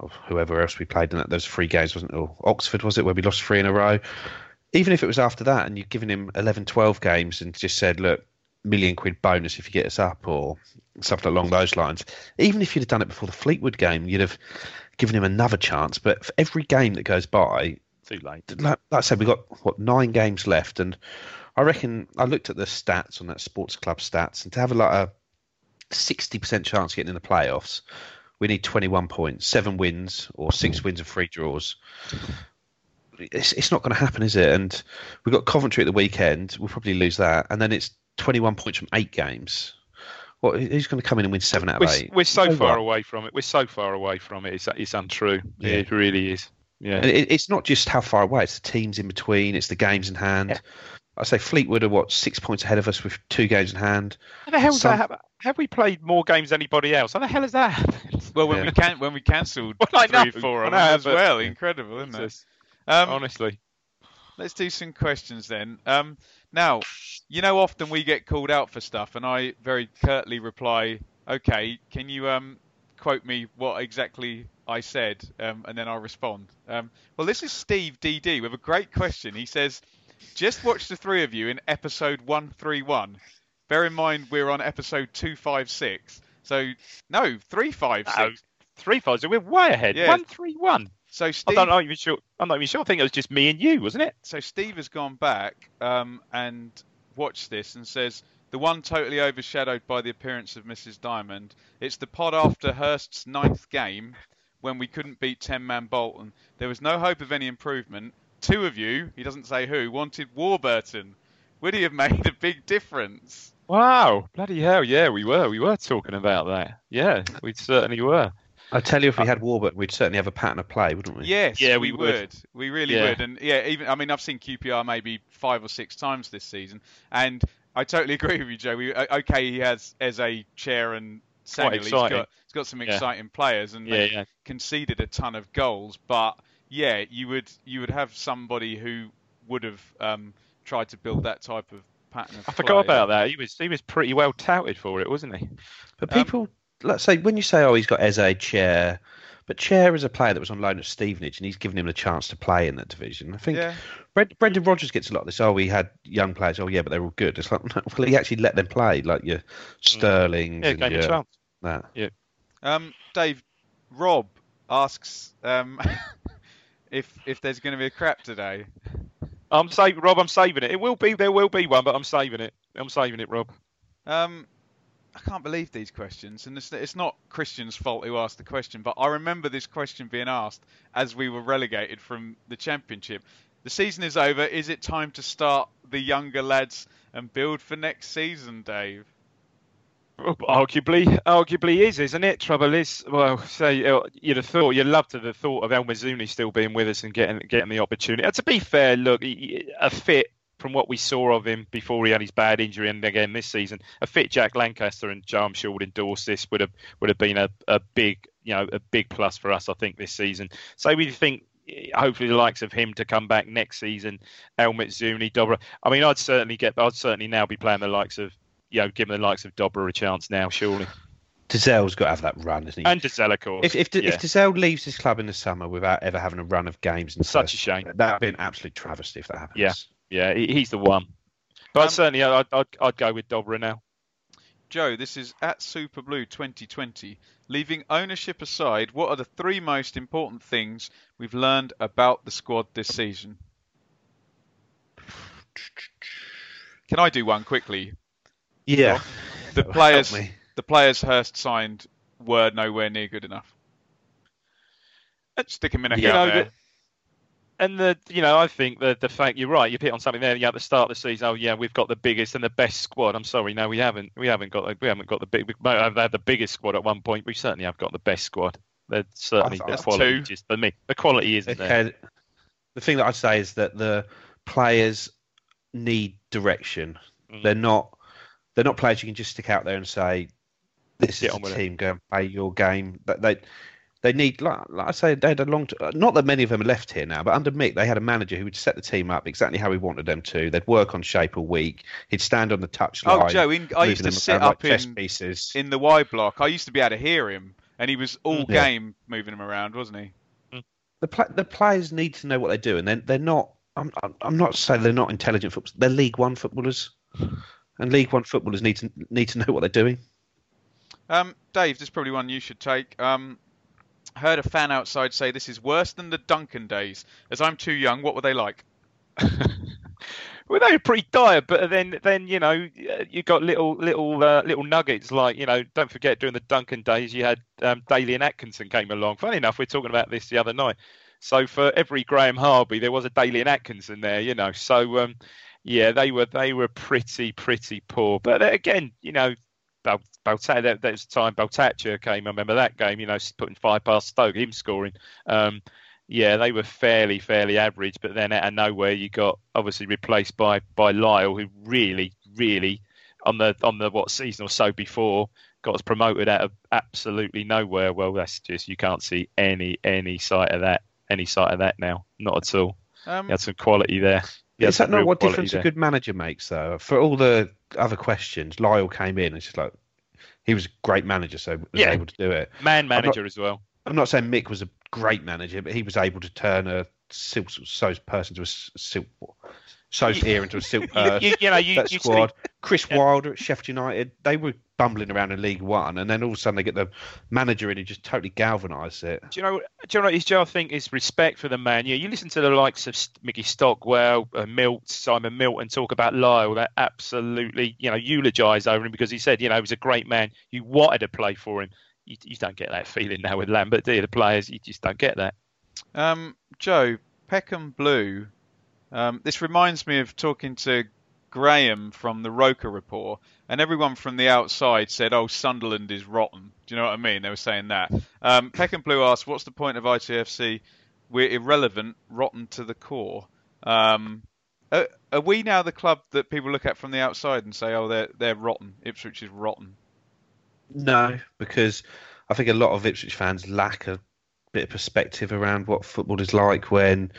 or whoever else we played in that those three games wasn't Oxford was it where we lost three in a row? Even if it was after that, and you've given him 11, 12 games and just said, look, million quid bonus if you get us up, or something along those lines. Even if you'd have done it before the Fleetwood game, you'd have given him another chance. But for every game that goes by, Too late. like, like I said, we've got what nine games left, and I reckon I looked at the stats on that sports club stats, and to have like a sixty percent chance of getting in the playoffs, we need twenty one points, seven wins, or six mm. wins and three draws. It's, it's not going to happen, is it? And we've got Coventry at the weekend. We'll probably lose that, and then it's twenty one points from eight games. What? Who's going to come in and win seven out of We're, eight? we're so far away from it. We're so far away from it. It's, it's untrue. Yeah. It really is. Yeah. And it, it's not just how far away; it's the teams in between, it's the games in hand. Yeah. I say Fleetwood are what six points ahead of us with two games in hand. How the hell's Some- that? Have, have we played more games than anybody else? How the hell has that happened? Well, when Yeah. we can when we cancelled Well, I three, four I of as but- well, incredible, isn't it? Jesus, Um, Honestly. Let's do some questions then. Um, now, you know, often we get called out for stuff, and I very curtly reply, "Okay, can you um, quote me what exactly I said?" Um, and then I'll respond. Um, well, this is Steve DD with a great question. He says, "Just watch the three of you in episode 131. Bear in mind we're on episode 256. So no, 356. No, three fives. We're way ahead. Yeah. One three one. So I'm Steve, not, I'm not even sure. I'm not even sure. I think it was just me and you, wasn't it? so Steve has gone back um, and watched this and says the one totally overshadowed by the appearance of Mrs. Diamond. It's the pod after Hurst's ninth game when we couldn't beat ten man Bolton. There was no hope of any improvement. Two of you, he doesn't say who, wanted Warburton. Would he have made a big difference? Wow, bloody hell! Yeah, we were. We were talking about that. Yeah, we certainly were. I tell you, if we uh, had Warburton, we'd certainly have a pattern of play, wouldn't we? Yes, Yeah, we, we would. would. We really Yeah. would. And yeah, even I mean, I've seen QPR maybe five or six times this season, and I totally agree with you, Joe. We, uh, okay, he has Eze chair and Samuel, he's exciting. got he's got some Yeah. exciting players, and Yeah, they yeah. conceded a ton of goals. But yeah, you would you would have somebody who would have um, tried to build that type of pattern of I forgot play. about that. He was he was pretty well touted for it, wasn't he? But Um, people, let's say, when you say, oh, he's got Eze, Chair, but Chair is a player that was on loan at Stevenage and he's given him the chance to play in that division. I think Yeah. Brent, Brendan Rodgers gets a lot of this. Oh, we had young players. Oh, yeah, but they're all good. It's like, no, well, he actually let them play, like your Sterling. Mm. Yeah, gave him a chance. That. Um, Dave, Rob asks um, if if there's going to be a crap today. I'm saving Rob. I'm saving it. It will be. There will be one, but I'm saving it. I'm saving it, Rob. Um, I can't believe these questions, and it's, it's not Christian's fault who asked the question, but I remember this question being asked as we were relegated from the championship. The season is over. Is it time to start the younger lads and build for next season, Dave? Arguably, arguably is, isn't it? Trouble is, well, say you'd have thought you'd love to have thought of El Mizouni still being with us and getting getting the opportunity. Uh, to be fair, look, a fit from what we saw of him before he had his bad injury and again this season, a fit Jack Lankester and Joe, I'm sure would endorse this would have would have been a, a big you know a big plus for us, I think, this season. So we think. eh, Hopefully, the likes of him to come back next season, El Mizouni, Dobra. I mean, I'd certainly get. I'd certainly now be playing the likes of, you know, giving the likes of Dobra a chance now, surely. Dozzell's got to have that run, isn't he? And Dozzell, of course. if if, D- yeah. if Dozzell leaves his club in the summer without ever having a run of games, and Such a shame. That'd be an absolute travesty if that happens. Yeah. Yeah, he- he's the one. But Um, certainly, I'd, I'd, I'd go with Dobra now. Joe, this is at Superblue 2020. Leaving ownership aside, what are the three most important things we've learned about the squad this season? Can I do one quickly? Yeah. The players, me. the players Hurst signed were nowhere near good enough. Stick him in a You hat know, there. The- And the, you know, I think the the fact you're right. You hit on something there. Yeah, at the start of the season, oh yeah, we've got the biggest and the best squad. I'm sorry, no, we haven't. We haven't got. the- We haven't got the big. We might have had the biggest squad at one point. We certainly have got the best squad. They're certainly the That's quality. two. Just for me, the quality isn't there. The thing that I'd say is that the players need direction. Mm. They're not. They're not players you can just stick out there and say, "This Get is on the with it. team. Go and play your game." That they. They need, like, like I say, they had a long. T- not that many of them are left here now, but under Mick, they had a manager who would set the team up exactly how he wanted them to. They'd work on shape a week. He'd stand on the touchline. Oh, Joe, in, I used to them sit around like up chess in pieces. in the Y block. I used to be able to hear him, and he was all Yeah. game moving him around, wasn't he? the pla the players need to know what they're doing. They're they're not. I'm I'm- I'm not saying they're not intelligent footballers. They're League One footballers, and League One footballers need to need to know what they're doing. Um, Dave, this is probably one you should take. Um, heard a fan outside say this is worse than the Duncan days. As I'm too young, what were they like? Well, they were pretty dire, but then, then you know, you got little, little, uh, little nuggets like you know. Don't forget during the Duncan days, you had um, Dalian Atkinson came along. Funny enough, we are talking about this the other night. So for every Graham Harbey, there was a Dalian Atkinson there, you know. So um, yeah, they were they were pretty pretty poor. But again, you know, Balta- that, that was the time Baltacha came. I remember that game. You know, putting five past Stoke, him scoring. Um, yeah, they were fairly, fairly average. But then out of nowhere, you got obviously replaced by by Lyall, who really, really on the on the what season or so before got us promoted out of absolutely nowhere. Well, that's just you can't see any any sight of that any sight of that now. Not at all. Um, he had some quality there. Had Is that not what difference there. a good manager makes, though? For all the other questions, Lyall came in. and just like he was a great manager, so was Yeah. able to do it. man not- manager as well? I'm not saying Mick was a great manager, but he was able to turn a silk so's person to a silk so's ear into a silk You, purse. you, you know, you, that you squad. see- Chris Yeah. Wilder at Sheffield United, they were bumbling around in League One, and then all of a sudden they get the manager in who just totally galvanised it. Do you know? Do you know what is Joe? I think is respect for the man. Yeah, you listen to the likes of Mickey Stockwell, uh, Milt, Simon Milton talk about Lyall. That absolutely, you know, eulogise over him because he said, you know, he was a great man. You wanted to play for him. You, you don't get that feeling now with Lambert, do you? The players, you just don't get that. Um, Joe, Peckham Blue. Um, this reminds me of talking to Graham from the Roker Report, and everyone from the outside said, "Oh, Sunderland is rotten." Do you know what I mean? They were saying that. Um, and Blue asked, "What's the point of ITFC? We're irrelevant, rotten to the core." Um, are, are we now the club that people look at from the outside and say, "Oh, they're they're rotten. Ipswich is rotten." No, because I think a lot of Ipswich fans lack a bit of perspective around what football is like. When,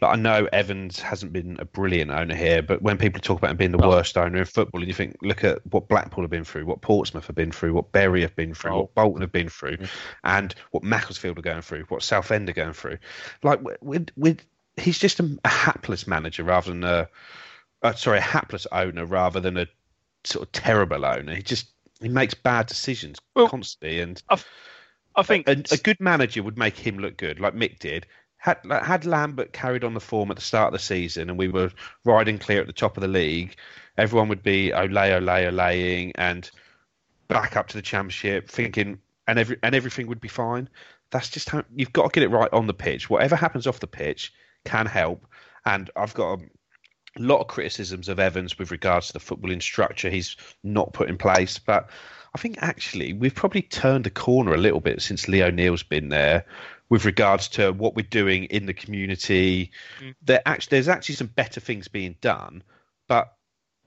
like, I know Evans hasn't been a brilliant owner here, but when people talk about him being the Oh. worst owner in football, and you think, look at what Blackpool have been through, what Portsmouth have been through, what Bury have been through, Oh. what Bolton have been through, and what Macclesfield are going through, what Southend are going through. Like, with, with he's just a, a hapless manager rather than a, uh, sorry, a hapless owner rather than a sort of terrible owner. He just he makes bad decisions Well, constantly, and I think a, a good manager would make him look good, like Mick did. Had had Lambert carried on the form at the start of the season, and we were riding clear at the top of the league, everyone would be oh, ole ole oh, oleing oh, and back up to the championship, thinking, and every and everything would be fine. That's just how you've got to get it right on the pitch. Whatever happens off the pitch can help, and I've got a lot of criticisms of Evans with regards to the footballing structure he's not put in place, but I think actually we've probably turned a corner a little bit since Lee O'Neill's been there with regards to what we're doing in the community. There actually there's actually some better things being done, but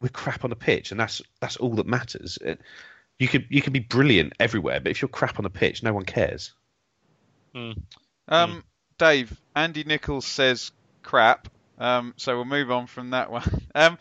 we're crap on the pitch, and that's that's all that matters. It- you could you could be brilliant everywhere, but if you're crap on the pitch, no one cares. Um, Dave, Andy Nichols says crap. Um, so we'll move on from that one. Um,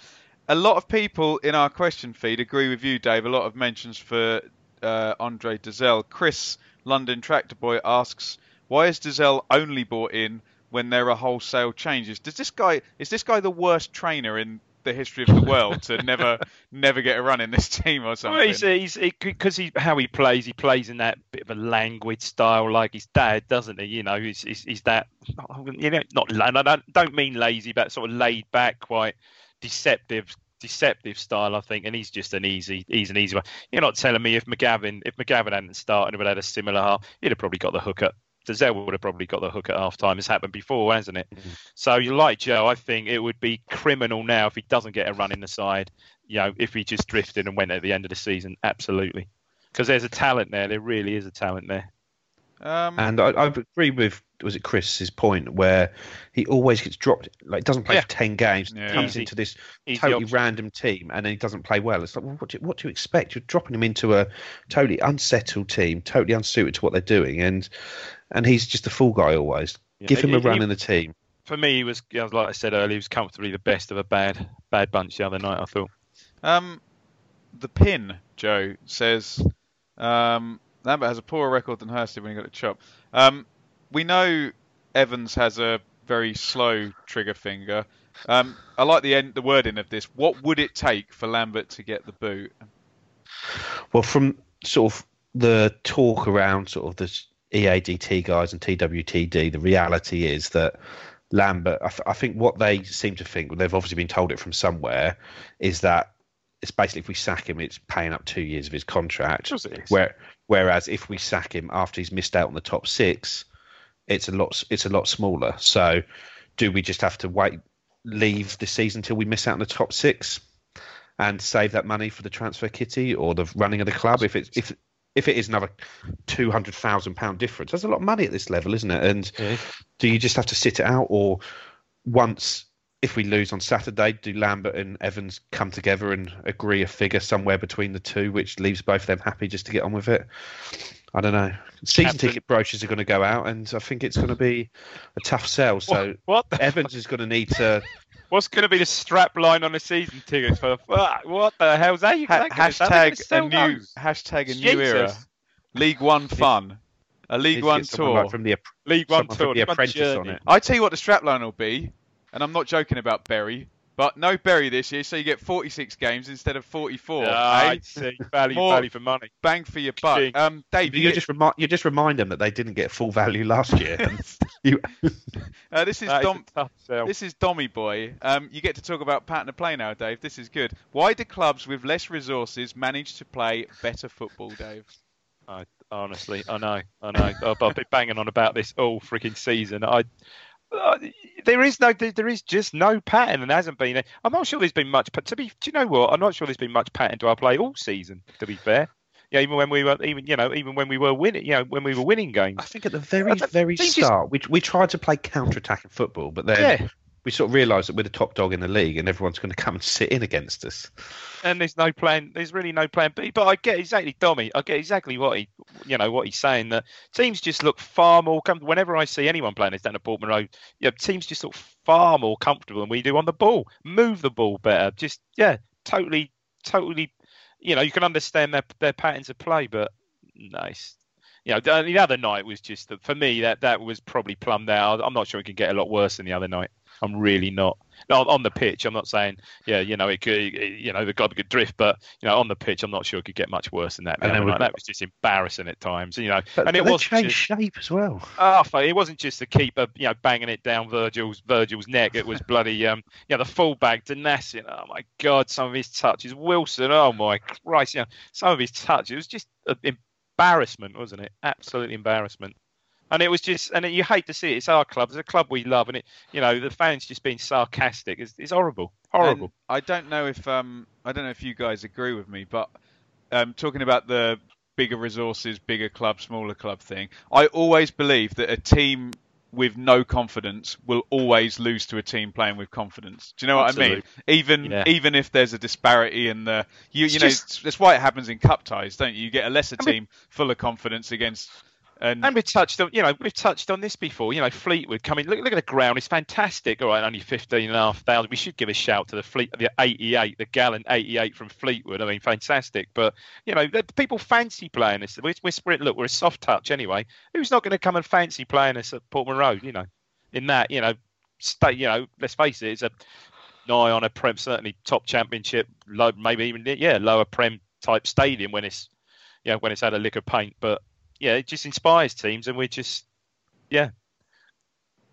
a lot of people in our question feed agree with you, Dave. A lot of mentions for uh, Andre Dozzell. Chris, London Tractor Boy, asks, why is Dozzell only bought in when there are wholesale changes? Does this guy is this guy the worst trainer in the history of the world to never never get a run in this team or something? Well, he's he's because he, how he plays. He plays in that bit of a languid style, like his dad, doesn't he? You know, he's he's, he's that you know not. I don't don't mean lazy, but sort of laid back, quite deceptive. Deceptive style, I think, and he's just an easy, he's an easy one. You're not telling me if McGavin, if McGavin hadn't started and would have had a similar half, he'd have probably got the hook at. Dozzell would have probably got the hook at half time. It's happened before, hasn't it? So you like Joe, I think it would be criminal now if he doesn't get a run in the side. You know, if he just drifted and went at the end of the season, absolutely. Because there's a talent there. There really is a talent there. Um, And I, I agree with was it Chris's point where he always gets dropped, like doesn't play Yeah. for ten games, Yeah. comes Easy. into this Easy totally option. random team, and then he doesn't play well. It's like, well, what do, you, what do you expect? You're dropping him into a totally unsettled team, totally unsuited to what they're doing, and and he's just a fool guy always. Yeah, Give him a he- run he- in the team. For me, he was, like I said earlier, he was comfortably the best of a bad, bad bunch the other night. I thought. Um, the pin, Joe, says um, Lambert has a poorer record than Hurst when he got a chop. Um, we know Evans has a very slow trigger finger. Um, I like the end, the wording of this. What would it take for Lambert to get the boot? Well, from sort of the talk around sort of the EADT guys and TWTD, the reality is that Lambert, I, th- I think what they seem to think, they've obviously been told it from somewhere, is that it's basically if we sack him, it's paying up two years of his contract. Where, whereas if we sack him after he's missed out on the top six, it's a lot. It's a lot smaller. So, do we just have to wait, leave the season until we miss out on the top six, and save that money for the transfer kitty or the running of the club? If it's if if it is another two hundred thousand pound difference, that's a lot of money at this level, isn't it? And do you just have to sit it out, or once if we lose on Saturday, do Lambert and Evans come together and agree a figure somewhere between the two, which leaves both of them happy just to get on with it? I don't know. Season Captain- ticket brochures are going to go out, and I think it's going to be a tough sell. So What the Evans is going to need to. What's going to be the strap line on the season tickets for? Fuck, What the hell's that? You Ha- that gonna- are gonna hashtag a sell new those? hashtag a new era. League One fun. A League One tour. like from the League One tour. from the apprentice on it. I tell you what the strapline will be, and I'm not joking about Bury, but no Bury this year, so you get 46 games instead of 44. Ah, eh? I see. Value, More- value for money. Bang for your buck. King. Um, Dave, You you just remind you just remind them that they didn't get full value last year. you, uh, this is That is Dom. a tough sell. This is Dommy boy. Um, you get to talk about pattern of play now, Dave. This is good. Why do clubs with less resources manage to play better football, Dave? I, honestly, I know, I know. I've, I've been banging on about this all freaking season. I, uh, there is no, there, is just no pattern, and hasn't been. I'm not sure there's been much. But to be, do you know what? I'm not sure there's been much pattern to our play all season. To be fair, yeah, even when we were, even you know, even when we were winning, you know, when we were winning games. I think at the very very they just- start, we we tried to play counter attacking football, but then Yeah. We sort of realise that we're the top dog in the league, and everyone's going to come and sit in against us. and there's no plan. There's really no plan B. But I get exactly, Dommy. I get exactly what he, you know, what he's saying. That teams just look far more. Com- whenever I see anyone playing this down at Portman Road, yeah, teams just look far more comfortable than we do on the ball. Move the ball better. Just yeah, totally, totally. You know, you can understand their their patterns of play, but nice. You know, the, the other night was just for me that that was probably plumbed out. I'm not sure it could get a lot worse than the other night. I'm really not. No, on the pitch, I'm not saying, yeah, you know, it could, you know, the a good drift, but you know, on the pitch, I'm not sure it could get much worse than that. And then other we've night. got- That was just embarrassing at times, you know. But, and it was changed shape as well. oh, it wasn't just the keeper, you know, banging it down Virgil's Virgil's neck. It was bloody, um, yeah, the fullback Danasian. Oh my God, some of his touches. Wilson. Oh my Christ, you know, some of his touches. It was just an embarrassment, wasn't it? Absolute embarrassment. And it was just, and you hate to see it. It's our club. It's a club we love, and it, you know, the fans just being sarcastic. It's, it's horrible, horrible. And I don't know if um, I don't know if you guys agree with me, but um, talking about the bigger resources, bigger club, smaller club thing, I always believe that a team with no confidence will always lose to a team playing with confidence. Do you know what I mean? Even Yeah. even if there's a disparity in the you you know just- that's why it happens in cup ties, don't you? You get a lesser I mean- team full of confidence against and, And we've touched on, you know, we've touched on this before. You know, Fleetwood coming. Look, look at the ground; it's fantastic. All right, only fifteen and a half thousand. We should give a shout to the Fleet, the eighty-eight, the gallant eighty-eight from Fleetwood. I mean, fantastic. But you know, people fancy playing us. We're, we're Look, we're a soft touch anyway. Who's not going to come and fancy playing us at Portman Road? You know, in that, you know, state. You know, let's face it, it's a nigh on a prem, certainly top championship, low, maybe even yeah, lower prem type stadium when it's, you know, when it's had a lick of paint, but yeah, it just inspires teams, and we just, yeah,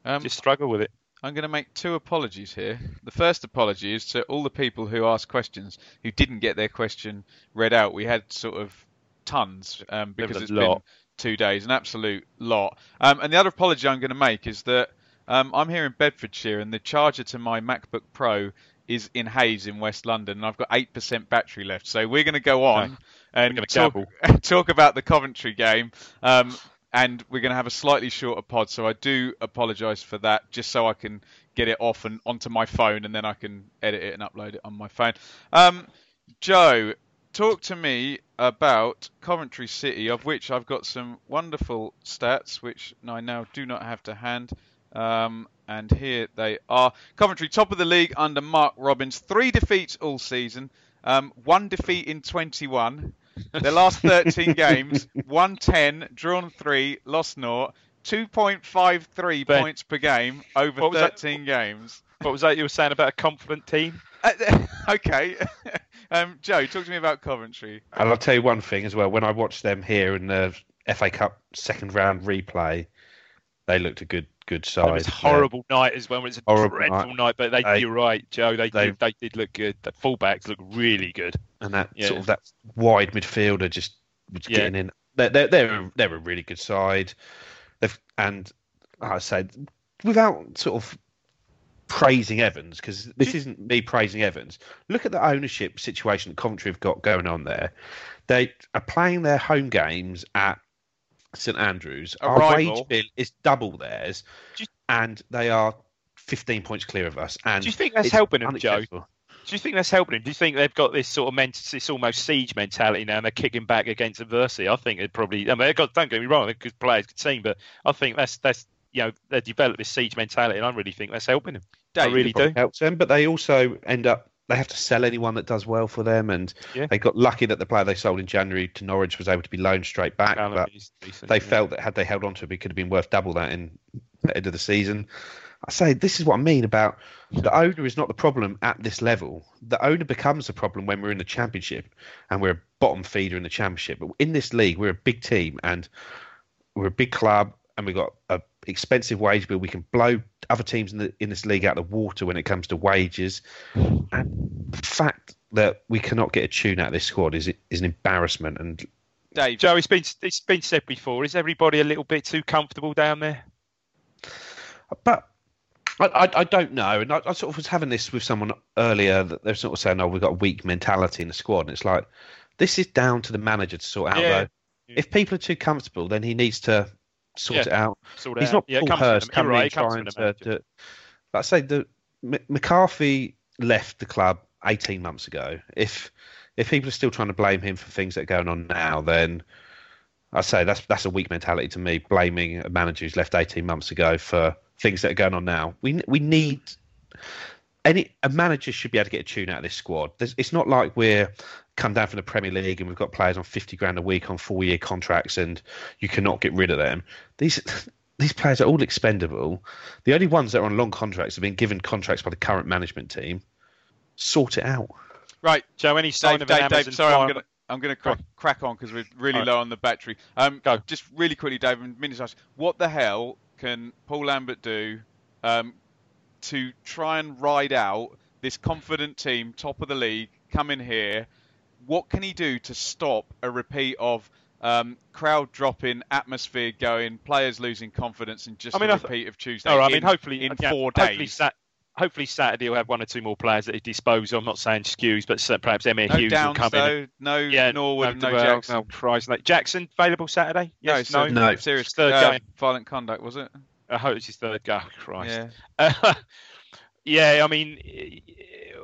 um, just struggle with it. I'm going to make two apologies here. The first apology is to all the people who asked questions who didn't get their question read out. We had sort of tons um, because it's a been two days, an absolute lot. Um, and the other apology I'm going to make is that um, I'm here in Bedfordshire and the charger to my MacBook Pro is in Hayes in West London and I've got 8% battery left. So we're going to go on Okay. and talk, talk about the Coventry game. Um, and we're going to have a slightly shorter pod, so I do apologise for that, just so I can get it off and onto my phone, and then I can edit it and upload it on my phone. Um, Joe, talk to me about Coventry City, of which I've got some wonderful stats, which I now do not have to hand. Um, and here they are. Coventry, top of the league under Mark Robins. Three defeats all season. Um, one defeat in 21. Their last 13 games, won 10, drawn 3, lost 0, 2.53 Ben, points per game over what was that? 13 games. What was that you were saying about a confident team? Uh, okay. um, Joe, talk to me about Coventry. And I'll tell you one thing as well. When I watched them here in the FA Cup second round replay, they looked a good good side. It was a Yeah. Uh, horrible night as well. It was a Horrible dreadful night. night, but they, They- you're right, Joe. They, they- did, they did look good. The fullbacks look really good. and that Yeah. sort of that wide midfielder just was Yeah. getting in. They're they're they're, a- they're a really good side. They've and like I said without sort of praising Evans because this isn't me praising Evans. Look at the ownership situation that Coventry have got going on there. They are playing their home games at St Andrews. A Our rival. wage bill is double theirs, you- and they are 15 points clear of us. And Do you think that's helping them, Joe? Do you think that's helping him? Do you think they've got this sort of ment- this almost siege mentality now, and they're kicking back against adversity? I think it probably. I mean, got, don't get me wrong, they're good players, good team, but I think that's that's you know they developed this siege mentality, and I really think that's helping him. I really do. helps them, but they also end up they have to sell anyone that does well for them, and Yeah. they got lucky that the player they sold in January to Norwich was able to be loaned straight back. But decent, they yeah. felt that had they held on to him, it could have been worth double that in the end of the season. I say this is what I mean about the owner is not the problem at this level. The owner becomes the problem when we're in the championship and we're a bottom feeder in the championship. But in this league, we're a big team and we're a big club and we've got a expensive wage bill. We can blow other teams in the in this league out of the water when it comes to wages. And the fact that we cannot get a tune out of this squad is is an embarrassment. And Dave, Joe, it's been it's been said before. Is everybody a little bit too comfortable down there? but I, I, I don't know. And I, I sort of was having this with someone earlier that they're sort of saying, "Oh, we've got a weak mentality in the squad," and it's like this is down to the manager to sort out. Yeah. Though, if people are too comfortable, then he needs to sort Yeah. it out. Sort it He's out. not Yeah, Paul comes Hurst coming right, in trying to. to I say the M- McCarthy left the club 18 months ago. If if people are still trying to blame him for things that are going on now, then I say that's that's a weak mentality to me. Blaming a manager who's left 18 months ago for things that are going on now. We we need any a manager should be able to get a tune out of this squad. There's, it's not like we're come down from the Premier League and we've got players on 50 grand a week on four year contracts and you cannot get rid of them. These these players are all expendable. The only ones that are on long contracts have been given contracts by the current management team. Sort it out. right, Joe, any sign Dave, of Dave, Amazon Dave, sorry, I'm gonna I'm gonna crack, crack on because we're really All right. low on the battery. Um, Go. Just really quickly, Dave, and minutes ask, what the hell can Paul Lambert do um, to try and ride out this confident team, top of the league, come in here? What can he do to stop a repeat of um, crowd dropping, atmosphere going, players losing confidence, and just I mean, a I th- repeat of Tuesday? No, I mean, hopefully in yeah, four hopefully days. Sat- hopefully Saturday he'll have one or two more players at his disposal. I'm not saying Skuse, but perhaps Emyr no Huws will Downs come in. though, no Yeah, Norwood, and no well, Jackson. Oh, Christ, like Jackson available Saturday? Yes, no, no. so No. serious Third uh, game. violent conduct was it? I hope it's his third go. Christ. Yeah. Uh, yeah, I mean,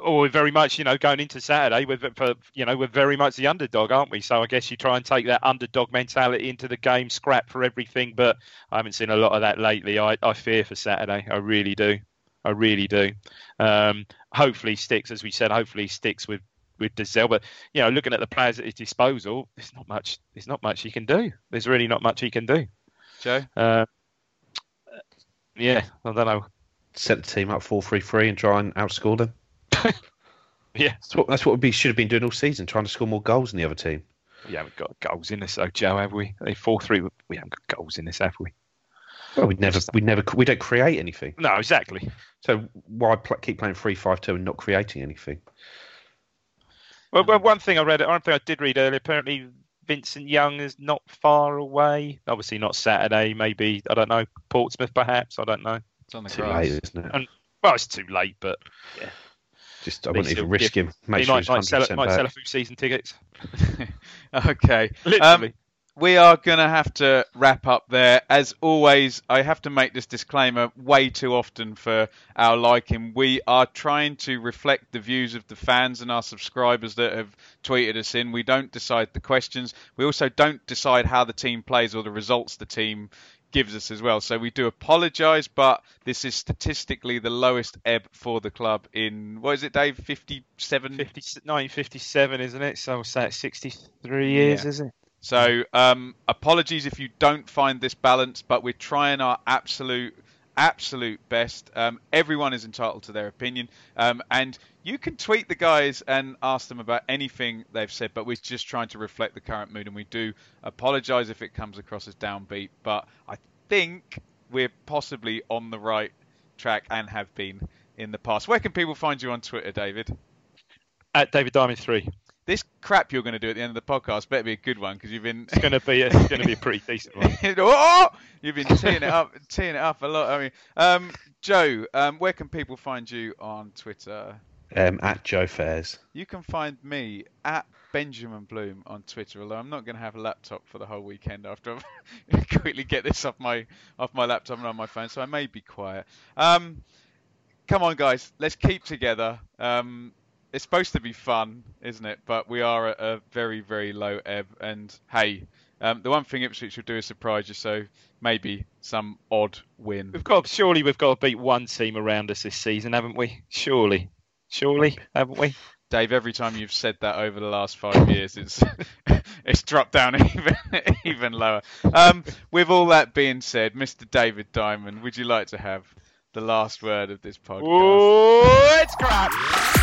or we're very much, you know, going into Saturday, we're, for, you know, we're very much the underdog, aren't we? So I guess you try and take that underdog mentality into the game, scrap for everything. But I haven't seen a lot of that lately. I, I fear for Saturday. I really do. I really do. Um, hopefully sticks, as we said. Hopefully sticks with with Dozzell. But you know, looking at the players at his disposal, there's not much. There's not much he can do. There's really not much he can do. Joe? Uh, yeah, I don't know. Set the team up 4 3 3 and try and outscore them. Yeah, That's what, that's what we should have been doing all season, trying to score more goals than the other team. we haven't got goals in us, though, Joe, have we? Four three. We haven't got goals in this, have we? Well, we never, we never, we don't create anything. No, exactly. So why pl- keep playing three five two and not creating anything? Well, well, one thing I read, one thing I did read earlier. Apparently, Vincent Young is not far away. Obviously, not Saturday. Maybe I don't know. Portsmouth, perhaps. I don't know. It's on the Too grass. late, isn't it? And- Well, it's too late, but Just I wouldn't even risk give- him. Make he sure might, he's might hundred sell, percent might sell a few season tickets. okay. Literally. Um, we are going to have to wrap up there. As always, I have to make this disclaimer way too often for our liking. We are trying to reflect the views of the fans and our subscribers that have tweeted us in. We don't decide the questions. We also don't decide how the team plays or the results the team gives us as well. So we do apologise, but this is statistically the lowest ebb for the club in, what is it, Dave? 57? 50, 1957, isn't it? So that? 63 years, Yeah. is it? So um, apologies if you don't find this balance, but we're trying our absolute absolute best. Um, everyone is entitled to their opinion, um, and you can tweet the guys and ask them about anything they've said. But we're just trying to reflect the current mood, and we do apologise if it comes across as downbeat. But I think we're possibly on the right track and have been in the past. Where can people find you on Twitter, David? At David Diamond three. This crap you're going to do at the end of the podcast better be a good one because you've been It's going to be a, it's going to be a pretty decent one. oh, you've been teeing it up, teeing it up a lot. I mean, um, Joe, um, where can people find you on Twitter? Um, at Joe Fairs. You can find me at Benjamin Bloom on Twitter. Although I'm not going to have a laptop for the whole weekend after I quickly get this off my off my laptop and on my phone, so I may be quiet. Um, come on, guys, let's keep together. It's supposed to be fun, isn't it? But we are at a very very low ebb, and hey. Um, the one thing Ipswich will do is surprise you, so maybe some odd win. We've got surely we've got to beat one team around us this season, haven't we? Surely, surely, haven't we? Dave, every time you've said that over the last five years, it's it's dropped down even even lower. Um, with all that being said, Mr. David Diamond, would you like to have the last word of this podcast? Oh, it's crap.